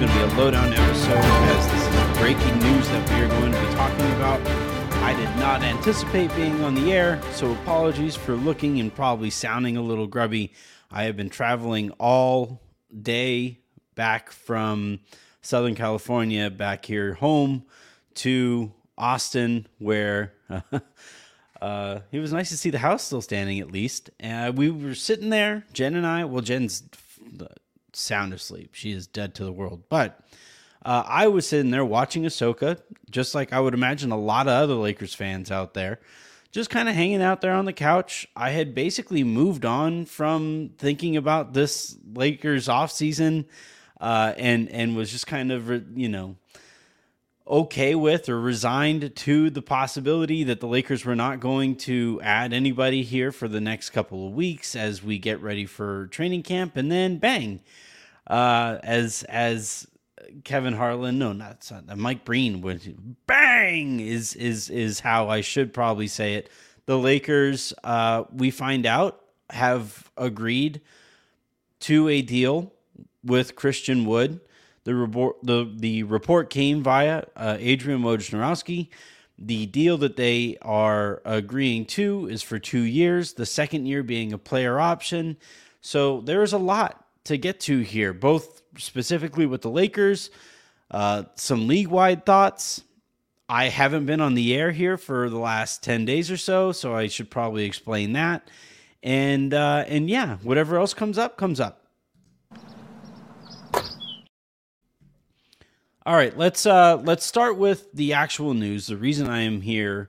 Going to be a lowdown episode as this is breaking news that we are going to be talking about. I did not anticipate being on the air, so apologies for looking and probably sounding a little grubby. I have been traveling all day back from Southern California back here home to Austin, where uh, it was nice to see the house still standing at least. Uh, we were sitting there, Jen and I. Well, Jen's sound asleep; she is dead to the world. But uh, I was sitting there watching Ahsoka, just like I would imagine a lot of other Lakers fans out there, just kind of hanging out there on the couch. I had basically moved on from thinking about this Lakers offseason uh, and and was just kind of you know okay with or resigned to the possibility that the Lakers were not going to add anybody here for the next couple of weeks as we get ready for training camp, and then bang, uh, as as Kevin Harlan, no, not uh, Mike Breen would bang is is is how I should probably say it. The Lakers, uh, we find out, have agreed to a deal with Christian Wood. The report, the, the report came via uh, Adrian Wojnarowski. The deal that they are agreeing to is for two years, the second year being a player option. So there is a lot to get to here, both specifically with the Lakers, uh, some league wide thoughts. I haven't been on the air here for the last 10 days or so, so I should probably explain that. And uh, and yeah, whatever else comes up, comes up. All right, let's uh, let's start with the actual news. The reason I am here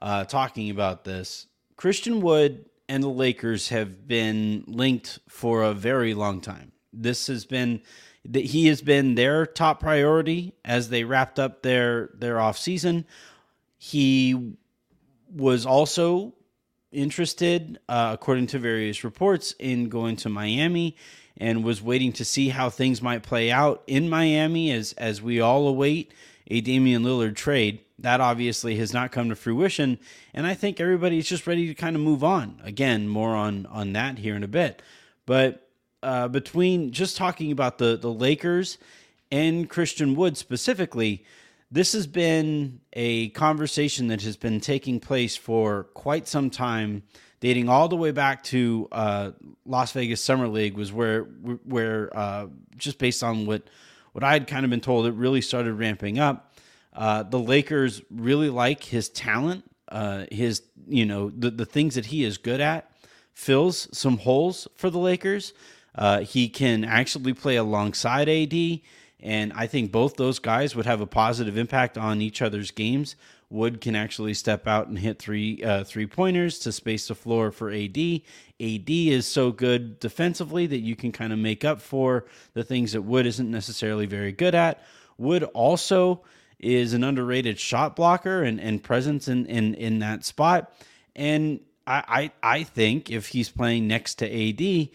uh, talking about this, Christian Wood and the Lakers have been linked for a very long time. This has been that he has been their top priority as they wrapped up their their off season. He was also interested, uh, according to various reports, in going to Miami and was waiting to see how things might play out in Miami as as we all await a Damian Lillard trade. That obviously has not come to fruition, and I think everybody's just ready to kind of move on. Again, more on on that here in a bit. But uh, between just talking about the the Lakers and Christian Wood specifically, this has been a conversation that has been taking place for quite some time dating all the way back to uh, Las Vegas Summer League was where where uh, just based on what what I had kind of been told, it really started ramping up. Uh, the Lakers really like his talent, uh, his you know the the things that he is good at, fills some holes for the Lakers. Uh, he can actually play alongside AD, and I think both those guys would have a positive impact on each other's games. Wood can actually step out and hit three uh, three pointers to space the floor for AD. AD is so good defensively that you can kind of make up for the things that Wood isn't necessarily very good at. Wood also is an underrated shot blocker and, and presence in, in, in that spot. And I, I I think if he's playing next to AD,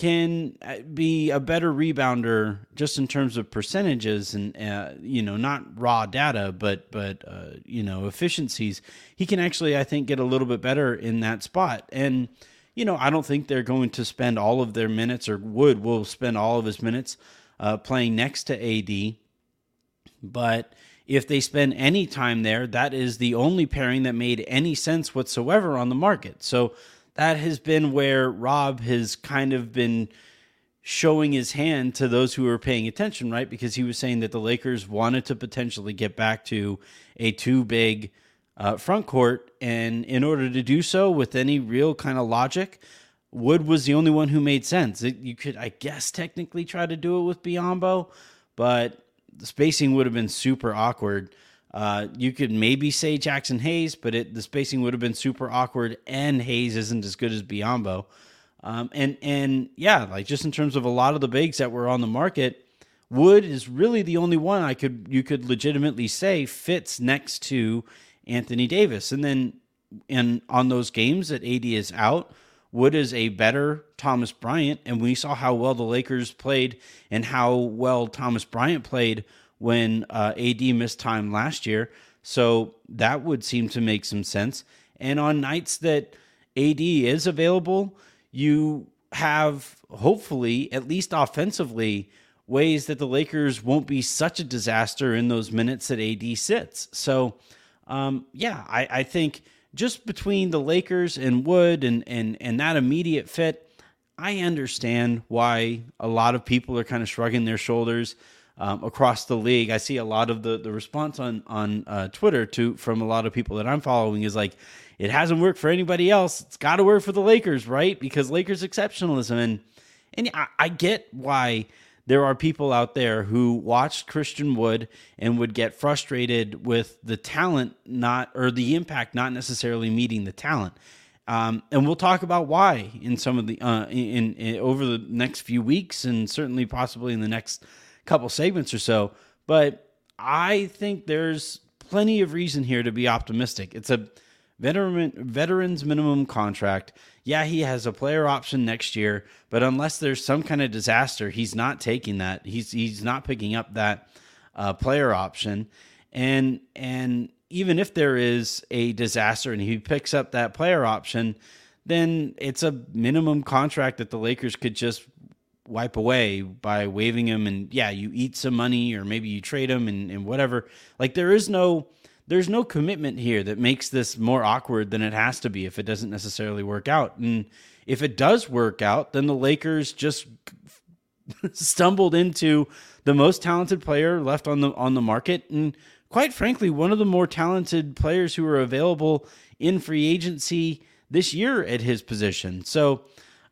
can uh, be a better rebounder just in terms of percentages and uh, you know not raw data but but uh, you know efficiencies he can actually i think get a little bit better in that spot. And you know i don't think they're going to spend all of their minutes or Wood will spend all of his minutes uh, playing next to ad but if they spend any time there that is the only pairing that made any sense whatsoever on the market. So that has been where Rob has kind of been showing his hand to those who are paying attention, right? Because he was saying that the Lakers wanted to potentially get back to a two big uh, front court, and in order to do so with any real kind of logic, Wood was the only one who made sense. It, you could, I guess, technically try to do it with Biyombo, but the spacing would have been super awkward. Uh, you could maybe say Jaxson Hayes, but it, the spacing would have been super awkward, and Hayes isn't as good as Biyombo. Um, and and yeah, like just in terms of a lot of the bigs that were on the market, Wood is really the only one I could you could legitimately say fits next to Anthony Davis. And then in on those games that AD is out, Wood is a better Thomas Bryant, and we saw how well the Lakers played and how well Thomas Bryant played when uh, AD missed time last year. So that would seem to make some sense. And on nights that AD is available, you have hopefully, at least offensively, ways that the Lakers won't be such a disaster in those minutes that AD sits. So, um, yeah, I, I, think just between the Lakers and Wood and, and, and that immediate fit, I understand why a lot of people are kind of shrugging their shoulders um, across the league. I see a lot of the, the response on on uh, Twitter to from a lot of people that I'm following is like, it hasn't worked for anybody else. It's got to work for the Lakers, right? Because Lakers exceptionalism and and I, I get why there are people out there who watched Christian Wood and would get frustrated with the talent not or the impact not necessarily meeting the talent. Um, and we'll talk about why in some of the uh, in, in over the next few weeks and certainly possibly in the next couple segments or so. But I think there's plenty of reason here to be optimistic. It's a veteran veterans minimum contract. Yeah, he has a player option next year, but unless there's some kind of disaster, he's not taking that. He's he's not picking up that uh, player option. And and even if there is a disaster and he picks up that player option, then it's a minimum contract that the Lakers could just wipe away by waving him and yeah you eat some money or maybe you trade him and, and whatever. Like there is no there's no commitment here that makes this more awkward than it has to be if it doesn't necessarily work out. And if it does work out then the lakers just stumbled into the most talented player left on the on the market. And quite frankly one of the more talented players who are available in free agency this year at his position. So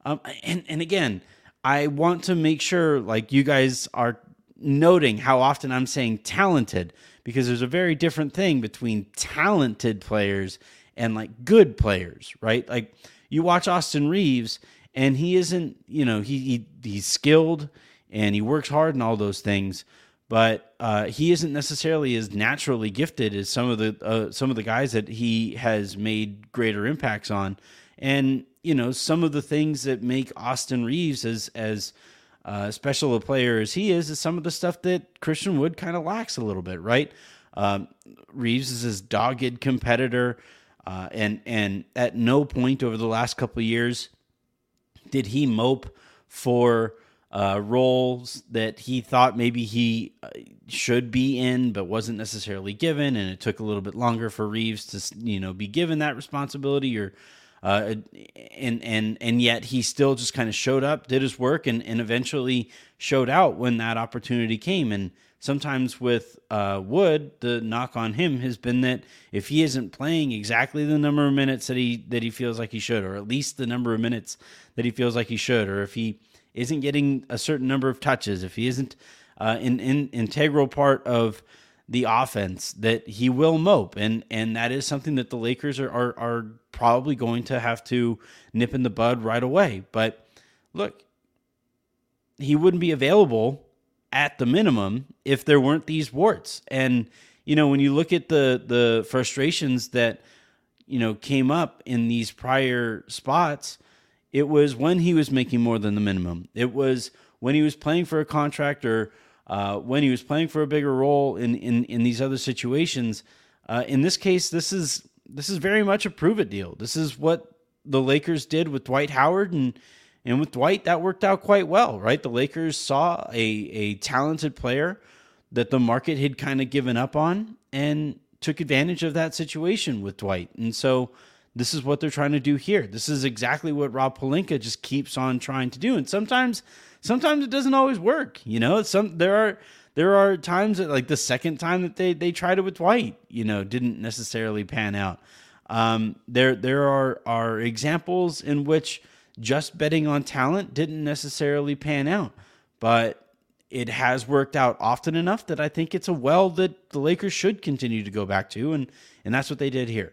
um, and and again I want to make sure like you guys are noting how often I'm saying talented because there's a very different thing between talented players and like good players, right? Like you watch Austin Reaves and he isn't, you know, he, he he's skilled and he works hard and all those things, but uh, he isn't necessarily as naturally gifted as some of the uh, some of the guys that he has made greater impacts on. And you know some of the things that make Austin Reaves as as uh, special a player as he is is some of the stuff that Christian Wood kind of lacks a little bit, right? Um, Reaves is his dogged competitor, uh, and and at no point over the last couple years did he mope for uh, roles that he thought maybe he uh, should be in, but wasn't necessarily given, and it took a little bit longer for Reaves to you know be given that responsibility or uh, and and and yet he still just kind of showed up, did his work, and and eventually showed out when that opportunity came. And sometimes with uh, Wood, the knock on him has been that if he isn't playing exactly the number of minutes that he that he feels like he should, or at least the number of minutes that he feels like he should, or if he isn't getting a certain number of touches, if he isn't uh, an, an integral part of the offense that he will mope. And and that is something that the Lakers are are, are probably going to have to nip in the bud right away. But look he wouldn't be available at the minimum if there weren't these warts. And you know when you look at the the frustrations that you know came up in these prior spots it was when he was making more than the minimum. It was when he was playing for a contract or uh, when he was playing for a bigger role in in, in these other situations. Uh, in this case, this is this is very much a prove it deal. This is what the Lakers did with Dwight Howard and and with Dwight that worked out quite well, right? The Lakers saw a a talented player that the market had kind of given up on and took advantage of that situation with Dwight. And so this is what they're trying to do here. This is exactly what Rob Pelinka just keeps on trying to do. And sometimes sometimes it doesn't always work. You know, some there are there are times that, like the second time that they they tried it with Dwight, you know, didn't necessarily pan out. Um, there there are are examples in which just betting on talent didn't necessarily pan out, but it has worked out often enough that I think it's a well that the Lakers should continue to go back to, and and that's what they did here.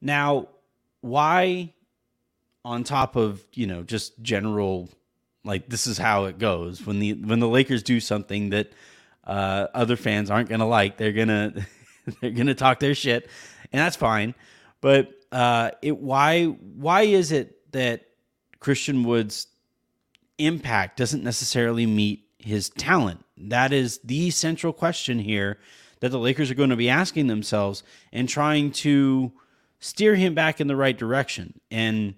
Now, why, on top of you know just general, like this is how it goes when the when the Lakers do something that uh, other fans aren't gonna like, they're gonna they're gonna talk their shit, and that's fine. But uh, it why why is it that Christian Wood's impact doesn't necessarily meet his talent? That is the central question here that the Lakers are going to be asking themselves and trying to steer him back in the right direction. And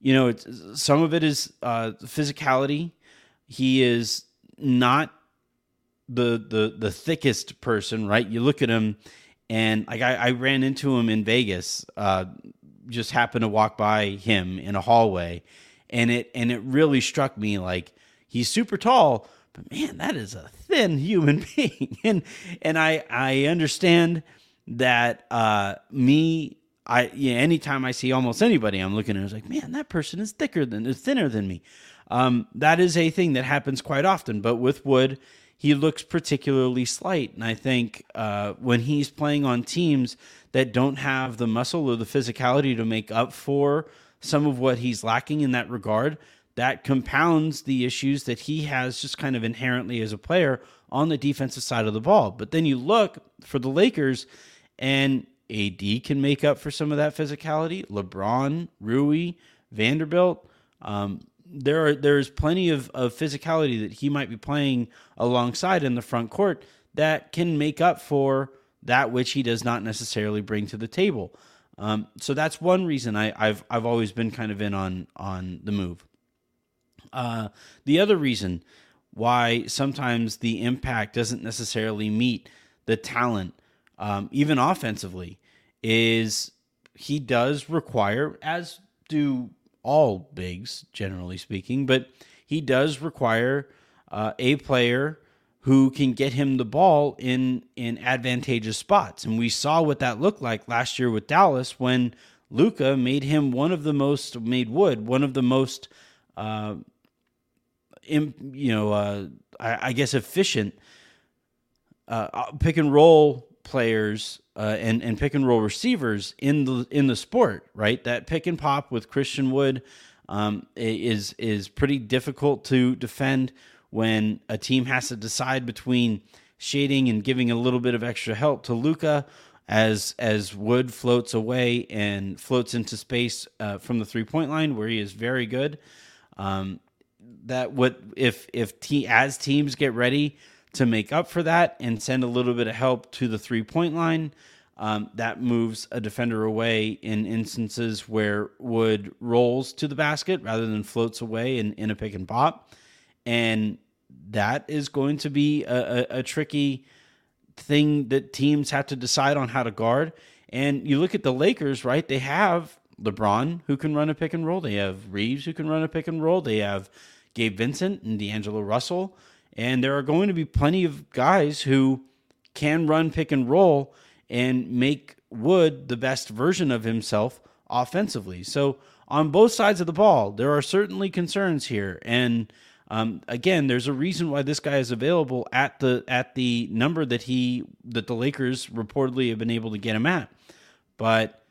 you know, it's, some of it is uh, physicality. He is not the the the thickest person, right? You look at him, and like I, I ran into him in Vegas. Uh, just happened to walk by him in a hallway, and it and it really struck me like he's super tall, but man, that is a thin human being. and and I I understand that uh, me I yeah, anytime I see almost anybody, I'm looking at it, I like, man, that person is thicker than is thinner than me. Um, that is a thing that happens quite often. But with Wood, he looks particularly slight, and I think uh, when he's playing on teams that don't have the muscle or the physicality to make up for some of what he's lacking in that regard, that compounds the issues that he has just kind of inherently as a player on the defensive side of the ball. But then you look for the Lakers, and AD can make up for some of that physicality. LeBron, Rui, Vanderbilt. Um, there are there's plenty of, of physicality that he might be playing alongside in the front court that can make up for that which he does not necessarily bring to the table. Um, so that's one reason I, have I've always been kind of in on on the move. Uh, the other reason why sometimes the impact doesn't necessarily meet the talent um, even offensively, is he does require, as do all bigs, generally speaking, but he does require uh, a player who can get him the ball in in advantageous spots. And we saw what that looked like last year with Dallas when Luka made him one of the most made Wood one of the most uh, in, you know uh, I, I, guess efficient uh, pick and roll players uh, and and pick and roll receivers in the in the sport, right? That pick and pop with Christian Wood um, is is pretty difficult to defend when a team has to decide between shading and giving a little bit of extra help to Luka as as Wood floats away and floats into space uh, from the three point line where he is very good. Um, that what if if te- as teams get ready to make up for that and send a little bit of help to the three point line. Um, that moves a defender away in instances where Wood rolls to the basket rather than floats away in, in a pick and pop. And that is going to be a, a, a tricky thing that teams have to decide on how to guard. And you look at the Lakers, right? They have LeBron who can run a pick and roll. They have Reaves who can run a pick and roll. They have Gabe Vincent and D'Angelo Russell and there are going to be plenty of guys who can run pick and roll and make Wood the best version of himself offensively. So on both sides of the ball, there are certainly concerns here. And um, again, there's a reason why this guy is available at the at the number that he that the Lakers reportedly have been able to get him at. But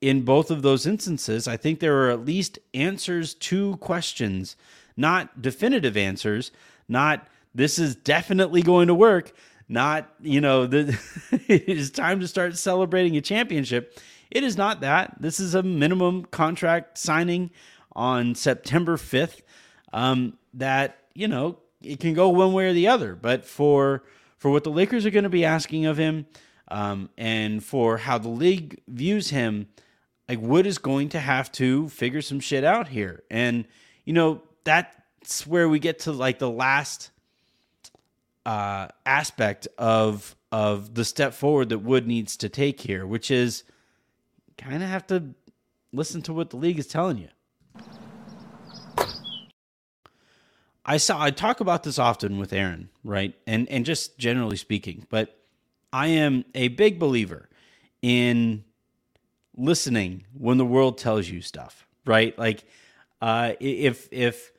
in both of those instances, I think there are at least answers to questions, not definitive answers, not this is definitely going to work, not, you know, the, it is time to start celebrating a championship. It is not that. This is a minimum contract signing on September 5th. um, that you know it can go one way or the other. But for for what the Lakers are going to be asking of him, um, and for how the league views him, like Wood is going to have to figure some shit out here. And you know that's where we get to like the last uh, aspect of of the step forward that Wood needs to take here, which is kind of have to listen to what the league is telling you. I saw I talk about this often with Aaron, right? And and just generally speaking, but I am a big believer in listening when the world tells you stuff, right? Like uh if if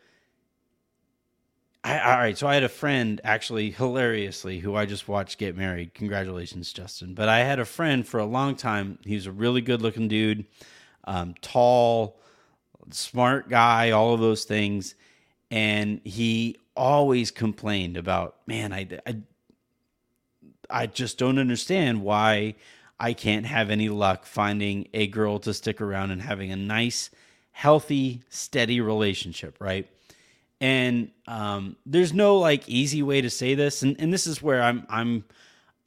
I, all right, so I had a friend actually hilariously who I just watched get married. Congratulations, Justin. But I had a friend for a long time. He was a really good looking dude, um, tall, smart guy, all of those things and he always complained about, man, I, I, I just don't understand why I can't have any luck finding a girl to stick around and having a nice, healthy, steady relationship, right? And um, there's no like easy way to say this, and, and this is where I'm I'm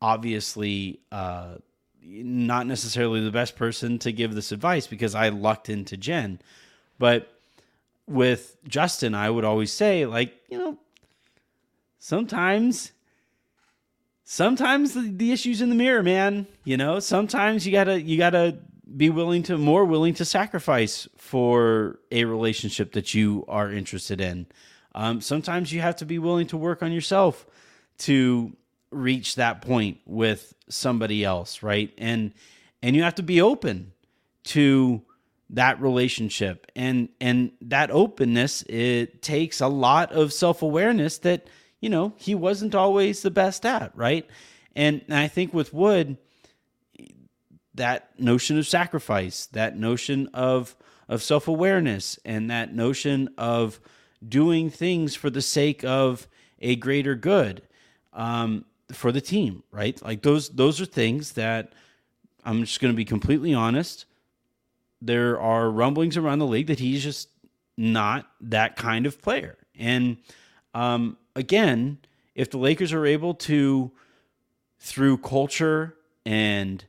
obviously uh, not necessarily the best person to give this advice because I lucked into Jen, but with Justin, I would always say, like, you know, sometimes sometimes the, the issue's in the mirror, man. You know, sometimes you gotta you gotta be willing to more willing to sacrifice for a relationship that you are interested in. Um, sometimes you have to be willing to work on yourself to reach that point with somebody else, right? And and you have to be open to that relationship and and that openness it takes a lot of self-awareness that you know he wasn't always the best at right and, and i think with wood that notion of sacrifice that notion of of self-awareness and that notion of doing things for the sake of a greater good um, for the team right like those those are things that i'm just going to be completely honest there are rumblings around the league that he's just not that kind of player. And um, again, if the Lakers are able to, through culture and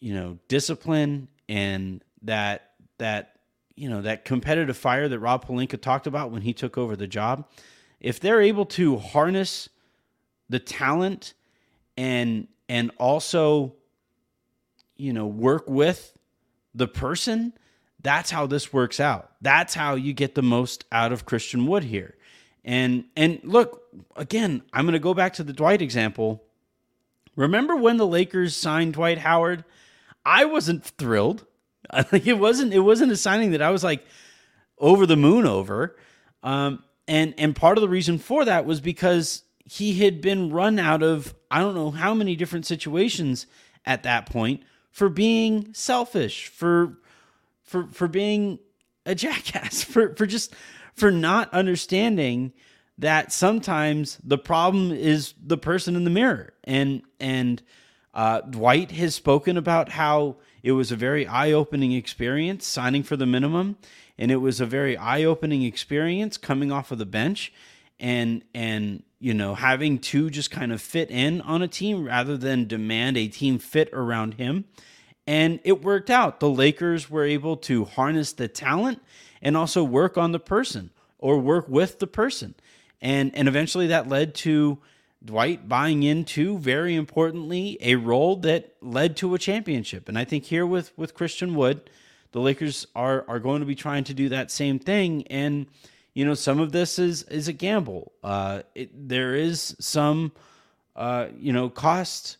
you know discipline and that that you know that competitive fire that Rob Pelinka talked about when he took over the job, if they're able to harness the talent and and also you know work with the person, that's how this works out. That's how you get the most out of Christian Wood here. And and look, again, I'm going to go back to the Dwight example. Remember when the Lakers signed Dwight Howard? I wasn't thrilled. It wasn't it wasn't a signing that I was like over the moon over. Um, and and part of the reason for that was because he had been run out of I don't know how many different situations at that point for being selfish, for for for being a jackass, for for just for not understanding that sometimes the problem is the person in the mirror. And and uh, Dwight has spoken about how it was a very eye-opening experience signing for the minimum, and it was a very eye-opening experience coming off of the bench, and and you know having to just kind of fit in on a team rather than demand a team fit around him. And it worked out. The Lakers were able to harness the talent and also work on the person or work with the person. And and eventually that led to Dwight buying into very importantly a role that led to a championship. And I think here with with Christian Wood, the Lakers are are going to be trying to do that same thing and you know some of this is is a gamble. Uh it, there is some uh you know cost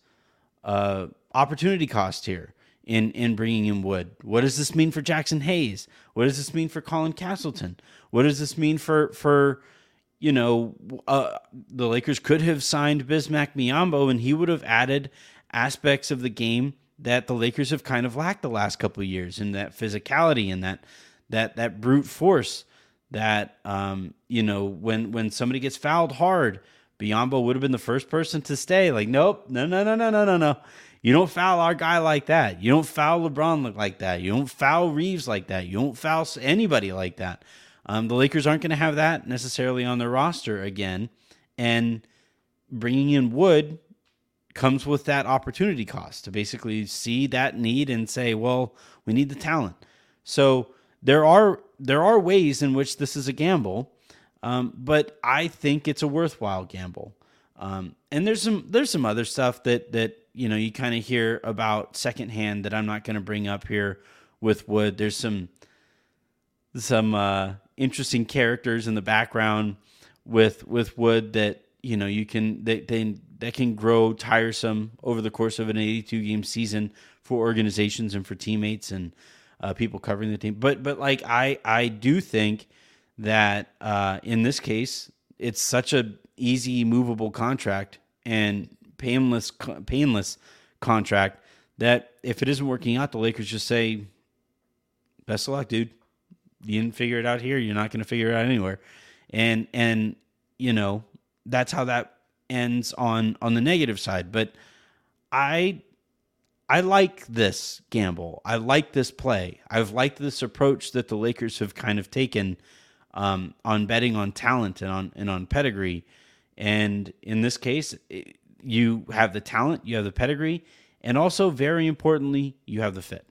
uh opportunity cost here in in bringing in Wood? What does this mean for Jaxson Hayes? What does this mean for Colin Castleton? What does this mean for for you know uh, the Lakers could have signed Bismack Biyombo and he would have added aspects of the game that the Lakers have kind of lacked the last couple of years in that physicality and that that that brute force that um, you know when when somebody gets fouled hard, Biyombo would have been the first person to stay. Like, nope, no, no, no, no, no, no, no. You don't foul our guy like that. You don't foul LeBron like that. You don't foul Reaves like that. You don't foul anybody like that. Um, the Lakers aren't going to have that necessarily on their roster again, and bringing in Wood comes with that opportunity cost to basically see that need and say, well, we need the talent. So there are there are ways in which this is a gamble, um, but I think it's a worthwhile gamble. Um, and there's some there's some other stuff that that you know you kind of hear about secondhand that I'm not going to bring up here with Wood. There's some some uh, interesting characters in the background with with Wood that you know you can they, they that can grow tiresome over the course of an 82 game season for organizations and for teammates and uh, people covering the team. But but like I I do think that uh, in this case it's such a easy movable contract and painless painless contract that if it isn't working out, the Lakers just say, "Best of luck, dude. You didn't figure it out here. You're not going to figure it out anywhere." And and you know that's how that ends on on the negative side. But I I like this gamble. I like this play. I've liked this approach that the Lakers have kind of taken um, on betting on talent and on and on pedigree. And in this case, you have the talent, you have the pedigree, and also very importantly, you have the fit.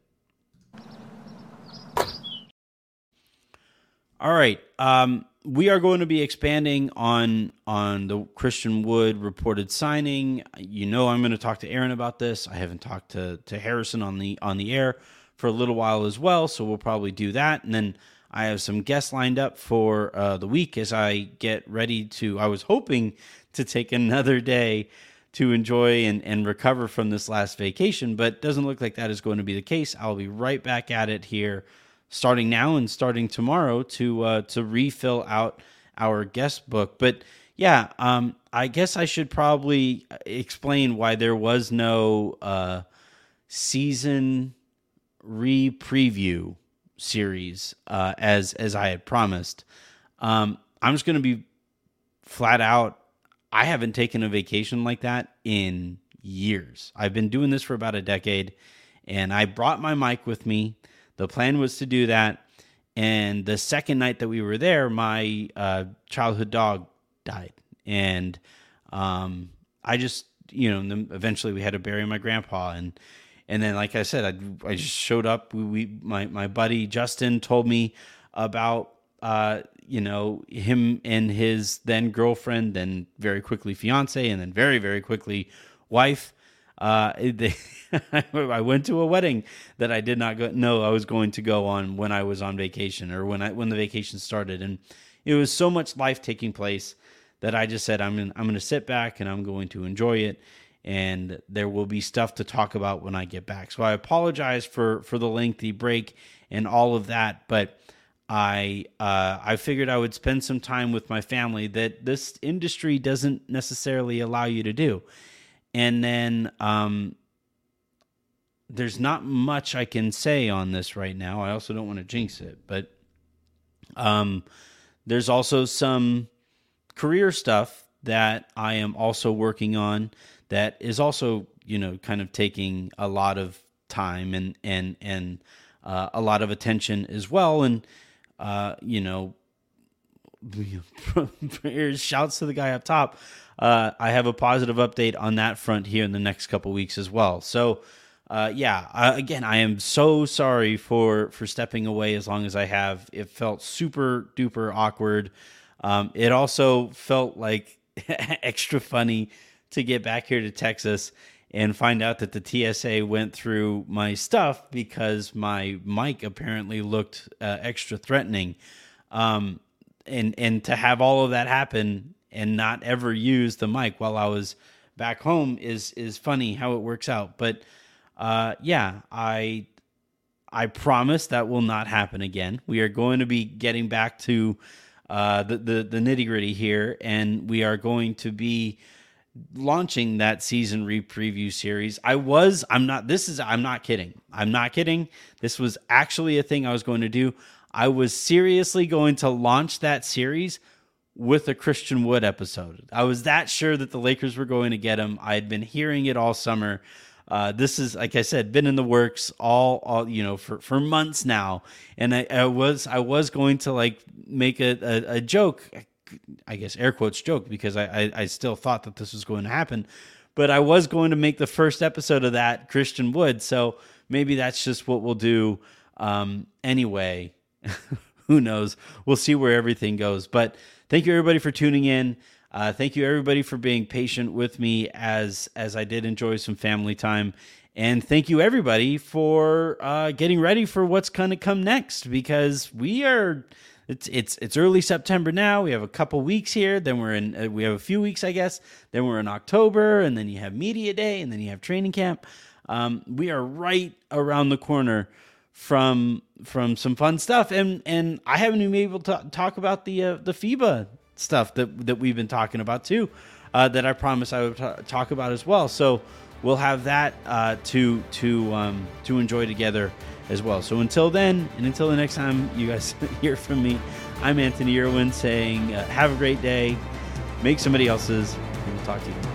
All right. Um, we are going to be expanding on on the Christian Wood reported signing. You know, I'm going to talk to Aaron about this. I haven't talked to to Harrison on the on the air for a little while as well, so we'll probably do that. And then I have some guests lined up for uh, the week as I get ready to. I was hoping to take another day to enjoy and, and recover from this last vacation, but doesn't look like that is going to be the case. I'll be right back at it here starting now and starting tomorrow to uh, to refill out our guest book. But yeah, um, I guess I should probably explain why there was no uh, season re preview series uh, as as I had promised. Um, I'm just going to be flat out. I haven't taken a vacation like that in years. I've been doing this for about a decade, and I brought my mic with me the plan was to do that. And the second night that we were there, my uh, childhood dog died. And um, I just, you know, eventually we had to bury my grandpa. And and then, like I said, I, I just showed up. We, we my, my buddy Justin told me about uh, you know, him and his then girlfriend, then very quickly fiance, and then very, very quickly wife uh, they, I went to a wedding that I did not go, know I was going to go on when I was on vacation or when I when the vacation started, and it was so much life taking place that I just said I'm in, I'm going to sit back and I'm going to enjoy it, and there will be stuff to talk about when I get back. So I apologize for for the lengthy break and all of that, but. I uh, I figured I would spend some time with my family that this industry doesn't necessarily allow you to do. And then um, there's not much I can say on this right now. I also don't want to jinx it, but um, there's also some career stuff that I am also working on that is also, you know, kind of taking a lot of time and and and uh, a lot of attention as well. And uh, you know, shouts to the guy up top uh, I have a positive update on that front here in the next couple weeks as well. So, uh, yeah, again, I am so sorry for for stepping away as long as I have. It felt super duper awkward. Um, it also felt like extra funny to get back here to Texas and find out that the TSA went through my stuff because my mic apparently looked uh, extra threatening. Um, and and to have all of that happen and not ever use the mic while I was back home is is funny how it works out. But uh, yeah, I I promise that will not happen again. We are going to be getting back to uh, the the, the nitty gritty here, and we are going to be launching that season re preview series. I was, I'm not, this is, I'm not kidding. I'm not kidding. This was actually a thing I was going to do. I was seriously going to launch that series with a Christian Wood episode. I was that sure that the Lakers were going to get him. I had been hearing it all summer. Uh, this is, like I said, been in the works all, all you know, for, for months now. And I, I was, I was going to like make a, a, a joke. I guess air quotes joke because I, I, I still thought that this was going to happen, but I was going to make the first episode of that Christian Wood. So maybe that's just what we'll do um, anyway. Who knows? We'll see where everything goes. But thank you everybody for tuning in. Uh, thank you everybody for being patient with me as as I did enjoy some family time. And thank you everybody for uh, getting ready for what's going to come next because we are it's it's it's early September now. We have a couple weeks here. Then we're in. Uh, we have a few weeks, I guess. Then we're in October, and then you have media day, and then you have training camp. Um, we are right around the corner from from some fun stuff, and and I haven't even been able to talk about the uh, the FIBA stuff that that we've been talking about too. Uh, that I promised I would t- talk about as well. So we'll have that uh, to to um, to enjoy together as well. So until then, and until the next time you guys hear from me, I'm Anthony Irwin saying, uh, have a great day, make somebody else's, and we'll talk to you.